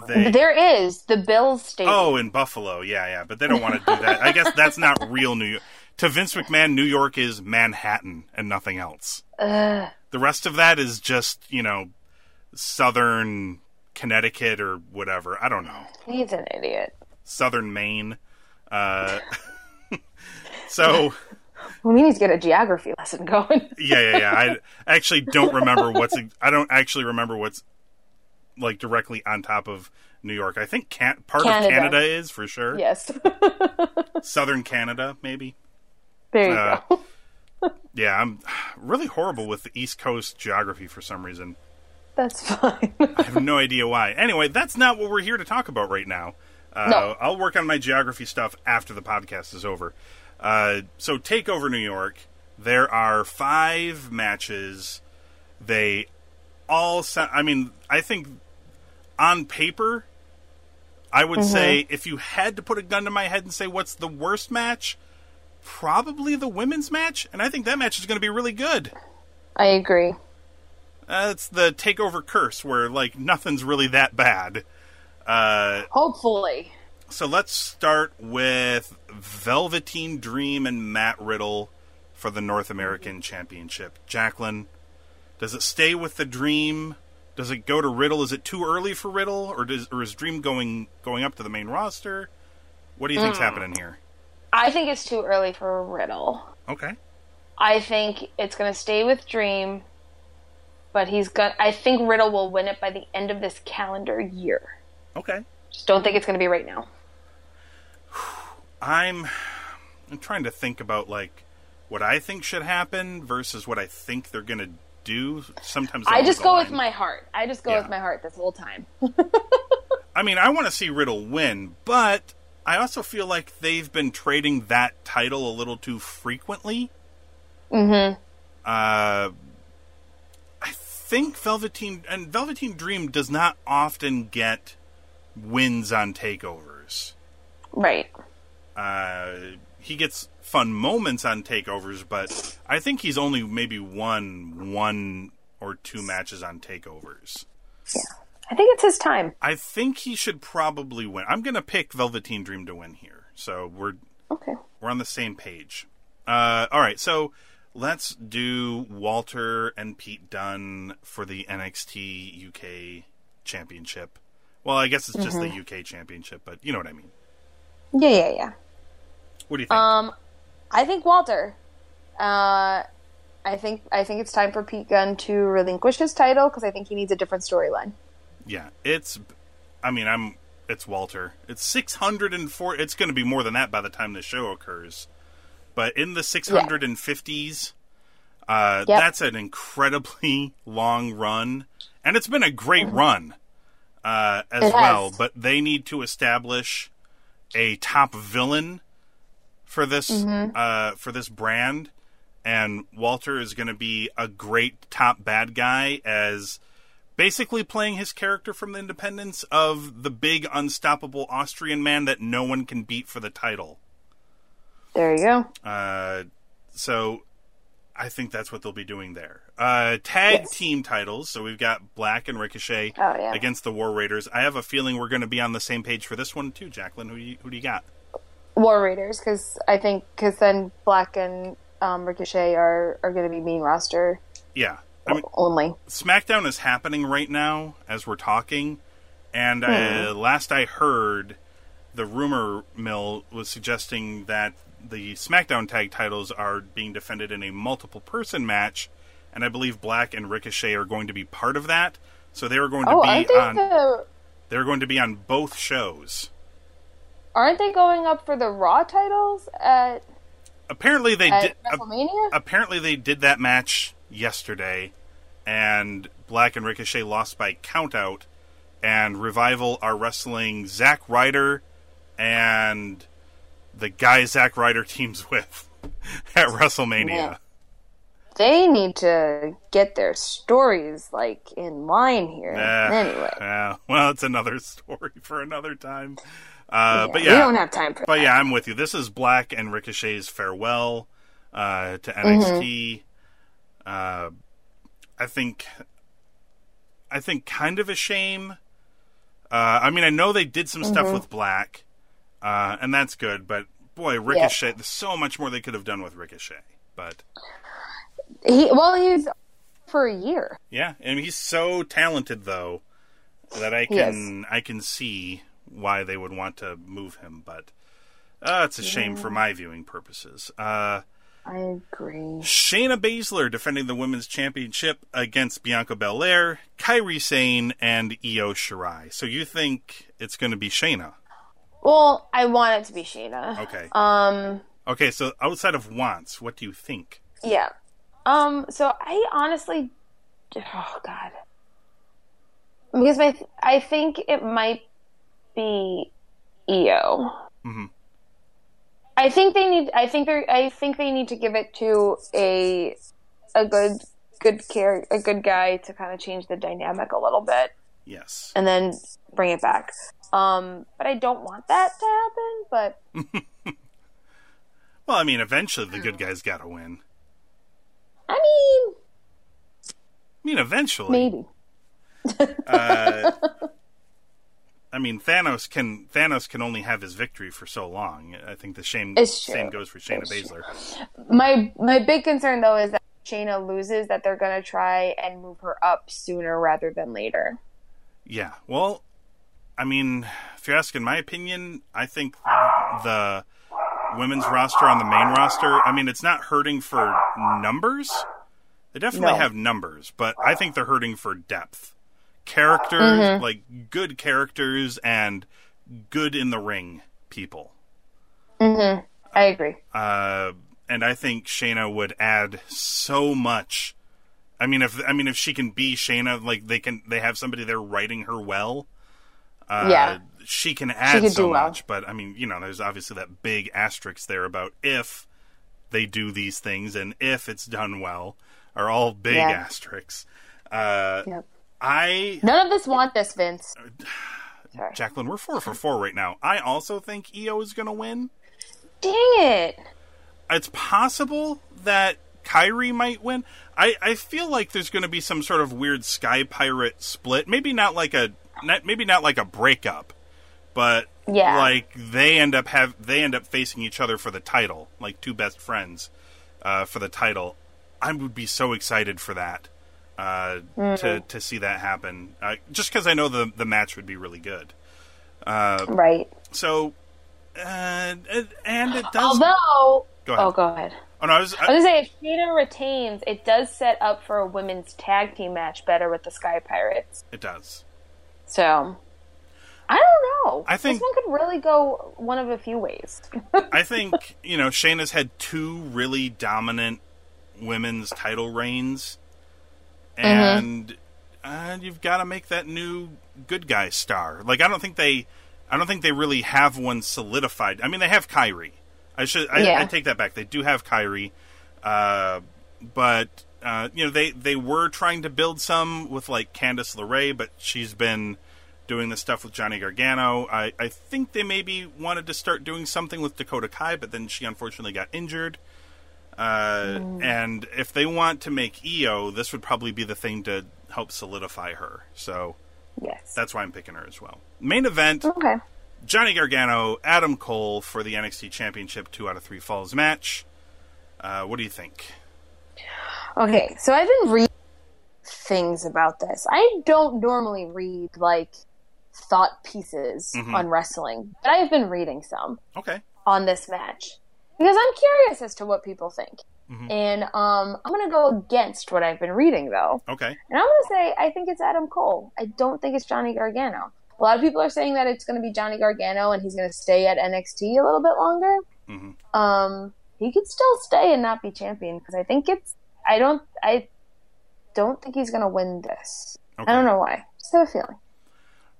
Speaker 1: they,
Speaker 2: There is the Bills Stadium.
Speaker 1: oh, in Buffalo, yeah, yeah, but they don't want to do that. I guess that's not real New York. To Vince McMahon, New York is Manhattan and nothing else.
Speaker 2: Ugh.
Speaker 1: The rest of that is just, you know, southern Connecticut or whatever. I don't know.
Speaker 2: he's an idiot.
Speaker 1: Southern Maine. Uh, so,
Speaker 2: We need to get a geography lesson going.
Speaker 1: yeah, yeah, yeah. I actually don't remember what's. I don't actually remember what's like directly on top of New York. I think can, part of
Speaker 2: Canada.
Speaker 1: Canada is for sure.
Speaker 2: yes.
Speaker 1: Southern Canada, maybe.
Speaker 2: there you
Speaker 1: Uh,
Speaker 2: go.
Speaker 1: Yeah, I'm really horrible with the East Coast geography for some reason.
Speaker 2: That's fine.
Speaker 1: I have no idea why. Anyway, that's not what we're here to talk about right now. Uh,
Speaker 2: No.
Speaker 1: I'll work on my geography stuff after the podcast is over. Uh, so, take over New York. There are five matches. They all sound. I mean, I think on paper, I would say if you had to put a gun to my head and say what's the worst match, probably the women's match. And I think that match is going to be really good.
Speaker 2: I agree.
Speaker 1: Uh, it's the takeover curse where like nothing's really that bad. Uh,
Speaker 2: Hopefully.
Speaker 1: so let's start with Velveteen Dream and Matt Riddle for the North American Championship. Jacqueline, does it stay with the Dream? Does it go to Riddle? Is it too early for Riddle, or does or is Dream going going up to the main roster? What do you think's hmm. happening here?
Speaker 2: I think it's too early for Riddle.
Speaker 1: Okay,
Speaker 2: I think it's going to stay with Dream, but he's going I think Riddle will win it by the end of this calendar year.
Speaker 1: okay.
Speaker 2: Just don't think it's going to be right now.
Speaker 1: I'm I'm trying to think about like what I think should happen versus what I think they're gonna do. Sometimes
Speaker 2: I just go with my heart. I just go
Speaker 1: Yeah.
Speaker 2: with my heart this whole time.
Speaker 1: I mean, I want to see Riddle win, but I also feel like they've been trading that title a little too frequently.
Speaker 2: Mhm.
Speaker 1: Uh, I think Velveteen and Velveteen Dream does not often get wins on takeovers.
Speaker 2: Right.
Speaker 1: Uh, he gets fun moments on takeovers, but I think he's only maybe won one or two matches on takeovers. Yeah.
Speaker 2: I think it's his time.
Speaker 1: I think he should probably win. I'm going to pick Velveteen Dream to win here. So we're
Speaker 2: Okay.
Speaker 1: we're on the same page. Uh, all right, so let's do Walter and Pete Dunne for the NXT UK Championship. Well, I guess it's just the UK Championship, but you know what I mean.
Speaker 2: Yeah, yeah, yeah.
Speaker 1: What do you think?
Speaker 2: Um, I think Walter. Uh, I think I think it's time for Pete Dunne to relinquish his title because I think he needs a different storyline.
Speaker 1: yeah, it's. I mean, I'm. It's Walter. It's 604. It's going to be more than that by the time the show occurs. But in the 650s, uh,
Speaker 2: Yep.
Speaker 1: that's an incredibly long run, and it's been a great run uh, as
Speaker 2: Mm-hmm.
Speaker 1: Well. But they need to establish a top villain for this
Speaker 2: Mm-hmm.
Speaker 1: uh, for this brand, and Walter is going to be a great top bad guy as basically playing his character from the Independence of the big unstoppable Austrian man that no one can beat for the title.
Speaker 2: There you go.
Speaker 1: Uh, so I think that's what they'll be doing there. Uh, tag
Speaker 2: Yes.
Speaker 1: team titles. So we've got Black and Ricochet
Speaker 2: Oh, yeah.
Speaker 1: against the War Raiders. I have a feeling we're going to be on the same page for this one too, Jacqueline. Who do you, who do you got?
Speaker 2: War Raiders because I think because then Black and um, Ricochet are are going to be main roster
Speaker 1: Yeah. I mean,
Speaker 2: only.
Speaker 1: SmackDown is happening right now as we're talking, and
Speaker 2: Hmm.
Speaker 1: uh, last I heard, the rumor mill was suggesting that the SmackDown tag titles are being defended in a multiple person match, and I believe Black and Ricochet are going to be part of that. So they are going to
Speaker 2: Oh,
Speaker 1: be on.
Speaker 2: the,
Speaker 1: They're going to be on both shows.
Speaker 2: Aren't they going up for the Raw titles at
Speaker 1: Apparently they
Speaker 2: at
Speaker 1: did. uh,
Speaker 2: WrestleMania?
Speaker 1: apparently they did that match yesterday, and Black and Ricochet lost by countout, and Revival are wrestling Zack Ryder and the guy Zack Ryder teams with at WrestleMania.
Speaker 2: They need to get their stories like in line here.
Speaker 1: Eh,
Speaker 2: anyway,
Speaker 1: yeah, well, it's another story for another time. Uh, but
Speaker 2: we
Speaker 1: yeah,
Speaker 2: don't have time for
Speaker 1: But
Speaker 2: that.
Speaker 1: yeah, I'm with you. This is Black and Ricochet's farewell uh, to NXT. Uh, I think, I think, kind of a shame. Uh, I mean, I know they did some stuff with Black, uh, and that's good. But boy, Ricochet, there's so much more they could have done with Ricochet. But
Speaker 2: He well, he's for a year.
Speaker 1: yeah, and he's so talented though that I can I can see why they would want to move him. But uh, it's a shame for my viewing purposes. Uh,
Speaker 2: I agree.
Speaker 1: Shayna Baszler defending the women's championship against Bianca Belair, Kairi Sane, and Io Shirai. So you think it's going to be Shayna?
Speaker 2: Well, I want it to be Shayna.
Speaker 1: Okay.
Speaker 2: Um,
Speaker 1: Okay. So outside of wants, what do you think?
Speaker 2: yeah. Um, so I honestly, oh god, because my I think it might be Io.
Speaker 1: Mhm.
Speaker 2: I think they need. I think they. I think they need to give it to a a good good care a good guy to kind of change the dynamic a little bit
Speaker 1: Yes.
Speaker 2: and then bring it back. Um, but I don't want that to happen. But
Speaker 1: Well, I mean, eventually the good guys got to win.
Speaker 2: I mean,
Speaker 1: I mean, eventually.
Speaker 2: maybe.
Speaker 1: Uh, I mean, Thanos can Thanos can only have his victory for so long. I think the same same goes for Shayna
Speaker 2: It's
Speaker 1: Baszler.
Speaker 2: My my big concern though is that Shayna loses, that they're gonna try and move her up sooner rather than later.
Speaker 1: Yeah. Well, I mean, if you're asking my opinion, I think the women's roster on the main roster, I mean, it's not hurting for numbers. They definitely
Speaker 2: No.
Speaker 1: have numbers, but I think they're hurting for depth. Characters,
Speaker 2: Mm-hmm.
Speaker 1: like good characters and good in the ring people.
Speaker 2: I agree.
Speaker 1: Uh, and I think Shayna would add so much. I mean, if I mean if she can be Shayna, like they can, they have somebody there writing her well. Uh,
Speaker 2: Yeah.
Speaker 1: she can add
Speaker 2: could
Speaker 1: so
Speaker 2: do well.
Speaker 1: much. But I mean, you know, there's obviously that big asterisk there about if they do these things and if it's done well, are all big
Speaker 2: Yeah.
Speaker 1: asterisks. Uh,
Speaker 2: Yep.
Speaker 1: I
Speaker 2: None of us want this, Vince. Sorry.
Speaker 1: Jacqueline, we're four for four right now. I also think Io is going to win.
Speaker 2: Dang it.
Speaker 1: It's possible that Kairi might win. I, I feel like there's going to be some sort of weird Sky Pirate split. Maybe not like a not, maybe not like a breakup, but
Speaker 2: Yeah.
Speaker 1: like they end up have they end up facing each other for the title, like two best friends uh, for the title. I would be so excited for that uh, to to see that happen. Uh, just because I know the the match would be really good.
Speaker 2: Right.
Speaker 1: So, uh, and it does.
Speaker 2: Although,
Speaker 1: Go ahead.
Speaker 2: oh, go ahead.
Speaker 1: oh no, I was.
Speaker 2: I was gonna say, if Shayna retains, it does set up for a women's tag team match better with the Sky Pirates.
Speaker 1: it does.
Speaker 2: So, I don't know.
Speaker 1: I think-
Speaker 2: this one could really go one of a few ways.
Speaker 1: I think you know Shayna's had two really dominant women's title reigns, and uh, you've got to make that new good guy star. Like I don't think they, I don't think they really have one solidified. I mean, they have Kairi. I should, I,
Speaker 2: Yeah.
Speaker 1: I take that back. They do have Kairi, uh, but uh, you know they they were trying to build some with like Candice LeRae, but she's been doing the stuff with Johnny Gargano. I, I think they maybe wanted to start doing something with Dakota Kai, but then she unfortunately got injured. Uh, And if they want to make Io, this would probably be the thing to help solidify her. So
Speaker 2: yes.
Speaker 1: that's why I'm picking her as well. Main event
Speaker 2: okay.
Speaker 1: Johnny Gargano, Adam Cole for the NXT Championship two out of three falls match. Uh, what do you think?
Speaker 2: Okay, so I've been reading things about this. I don't normally read like thought pieces
Speaker 1: Mhm.
Speaker 2: on wrestling, but I have been reading some
Speaker 1: Okay.
Speaker 2: on this match because I'm curious as to what people think.
Speaker 1: Mhm.
Speaker 2: And um, I'm going to go against what I've been reading though.
Speaker 1: Okay.
Speaker 2: And I'm going to say I think it's Adam Cole. I don't think it's Johnny Gargano. A lot of people are saying that it's going to be Johnny Gargano and he's going to stay at NXT a little bit longer.
Speaker 1: Mhm.
Speaker 2: Um, he could still stay and not be champion because I think it's. I don't. I don't think he's going to win this.
Speaker 1: Okay.
Speaker 2: I don't know why. Just have a feeling.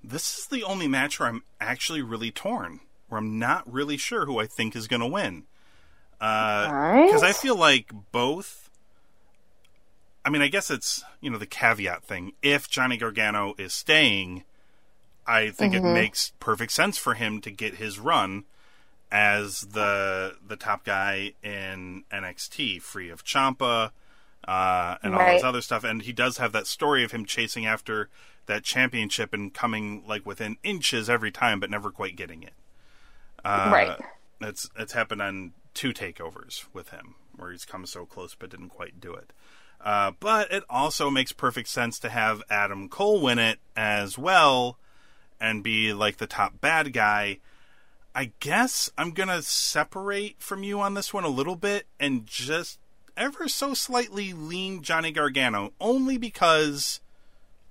Speaker 1: This is the only match where I'm actually really torn, where I'm not really sure who I think is going to win. Because
Speaker 2: Alright.
Speaker 1: I feel like both. I mean, I guess it's you know the caveat thing. If Johnny Gargano is staying, I think it makes perfect sense for him to get his run as the the top guy in NXT, free of Ciampa uh, and all
Speaker 2: Right.
Speaker 1: this other stuff. And he does have that story of him chasing after that championship and coming like within inches every time, but never quite getting it. Uh,
Speaker 2: Right.
Speaker 1: It's it's happened on two takeovers with him where he's come so close but didn't quite do it. Uh, but it also makes perfect sense to have Adam Cole win it as well and be like the top bad guy. I guess I'm gonna separate from you on this one a little bit and just ever so slightly lean Johnny Gargano, only because,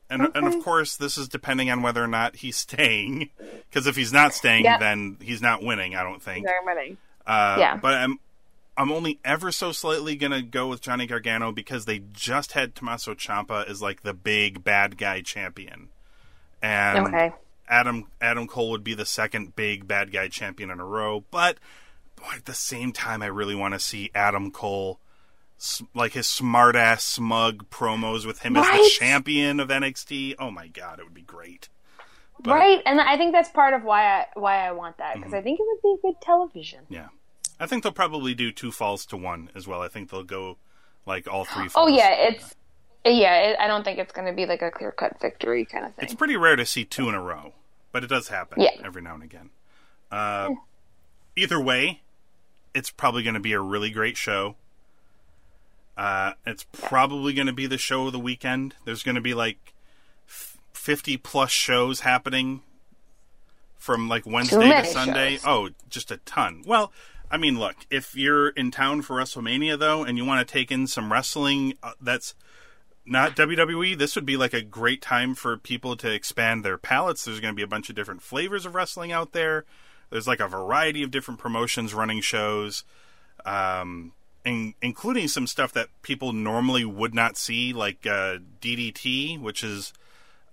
Speaker 1: and and of course this is depending on whether or not he's staying. Because if he's not staying,
Speaker 2: Yep.
Speaker 1: then he's not winning. I don't think.
Speaker 2: Ceremony.
Speaker 1: Uh,
Speaker 2: Yeah.
Speaker 1: But I'm I'm only ever so slightly gonna go with Johnny Gargano because they just had Tommaso Ciampa as like the big bad guy champion, and
Speaker 2: Okay.
Speaker 1: Adam Adam Cole would be the second big bad guy champion in a row. But boy, at the same time, I really want to see Adam Cole. Like his smart ass smug promos with him as the champion of NXT. Oh my god, it would be great. But-
Speaker 2: right, and I think that's part of why I why I want that
Speaker 1: Mm-hmm.
Speaker 2: because I think it would be good television.
Speaker 1: Yeah. I think they'll probably do two falls to one as well. I think they'll go like all three
Speaker 2: Oh
Speaker 1: falls.
Speaker 2: Oh yeah, it's yeah. It, I don't think it's going to be like a clear cut victory kind of thing.
Speaker 1: It's pretty rare to see two in a row, but it does happen
Speaker 2: Yeah.
Speaker 1: every now and again. Uh, either way, it's probably going to be a really great show. Uh, it's probably going to be the show of the weekend. There's going to be like f- 50 plus shows happening from like Wednesday to Sunday.
Speaker 2: shows.
Speaker 1: Oh, just a ton. Well, I mean, look, if you're in town for WrestleMania though, and you want to take in some wrestling, uh, that's not WWE. This would be like a great time for people to expand their palates. There's going to be a bunch of different flavors of wrestling out there. There's like a variety of different promotions running shows, um, in, including some stuff that people normally would not see, like uh, DDT, which is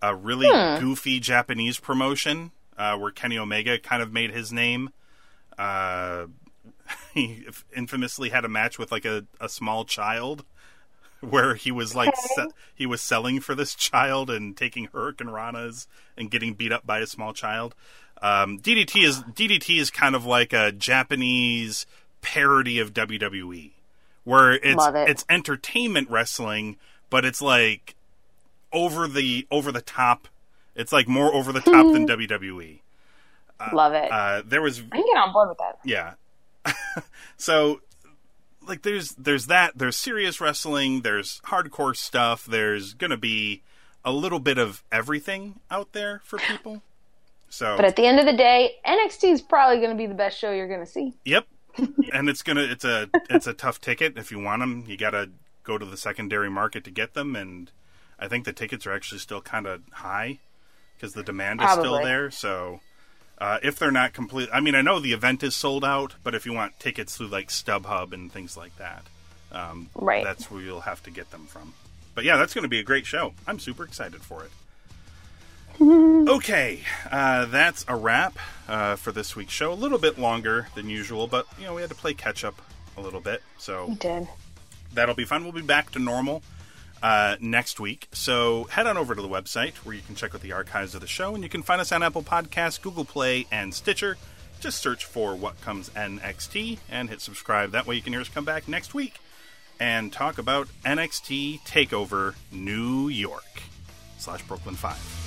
Speaker 1: a really goofy Japanese promotion uh, where Kenny Omega kind of made his name. Uh, he infamously had a match with like a, a small child where he was like
Speaker 2: Okay.
Speaker 1: se- he was selling for this child and taking Hurricane Ranas and getting beat up by a small child. Um, DDT is DDT is kind of like a Japanese parody of WWE, where it's
Speaker 2: it.
Speaker 1: it's entertainment wrestling, but it's like over the over the top. It's like more over the top than WWE.
Speaker 2: Love it.
Speaker 1: Uh, there was
Speaker 2: I can get on board with that.
Speaker 1: yeah. so like there's there's that there's serious wrestling, there's hardcore stuff, there's going to be a little bit of everything out there for people. So
Speaker 2: But at the end of the day, NXT is probably going to be the best show you're going to see.
Speaker 1: Yep. and it's to it's a it's a tough ticket if you want them. You got to go to the secondary market to get them and I think the tickets are actually still kind of high because the demand is still there, so uh, if they're not complete, I mean, I know the event is sold out, but if you want tickets through like StubHub and things like that, um,
Speaker 2: Right.
Speaker 1: that's where you'll have to get them from. But yeah, that's going to be a great show. I'm super excited for it. okay, uh, that's a wrap uh, for this week's show. A little bit longer than usual, but you know we had to play catch up a little bit, so
Speaker 2: You did.
Speaker 1: that'll be fun. We'll be back to normal uh, next week. So head on over to the website where you can check out the archives of the show, and you can find us on Apple Podcasts, Google Play, and Stitcher. Just search for What Comes NXT and hit subscribe. That way you can hear us come back next week and talk about NXT Takeover New York slash Brooklyn Five.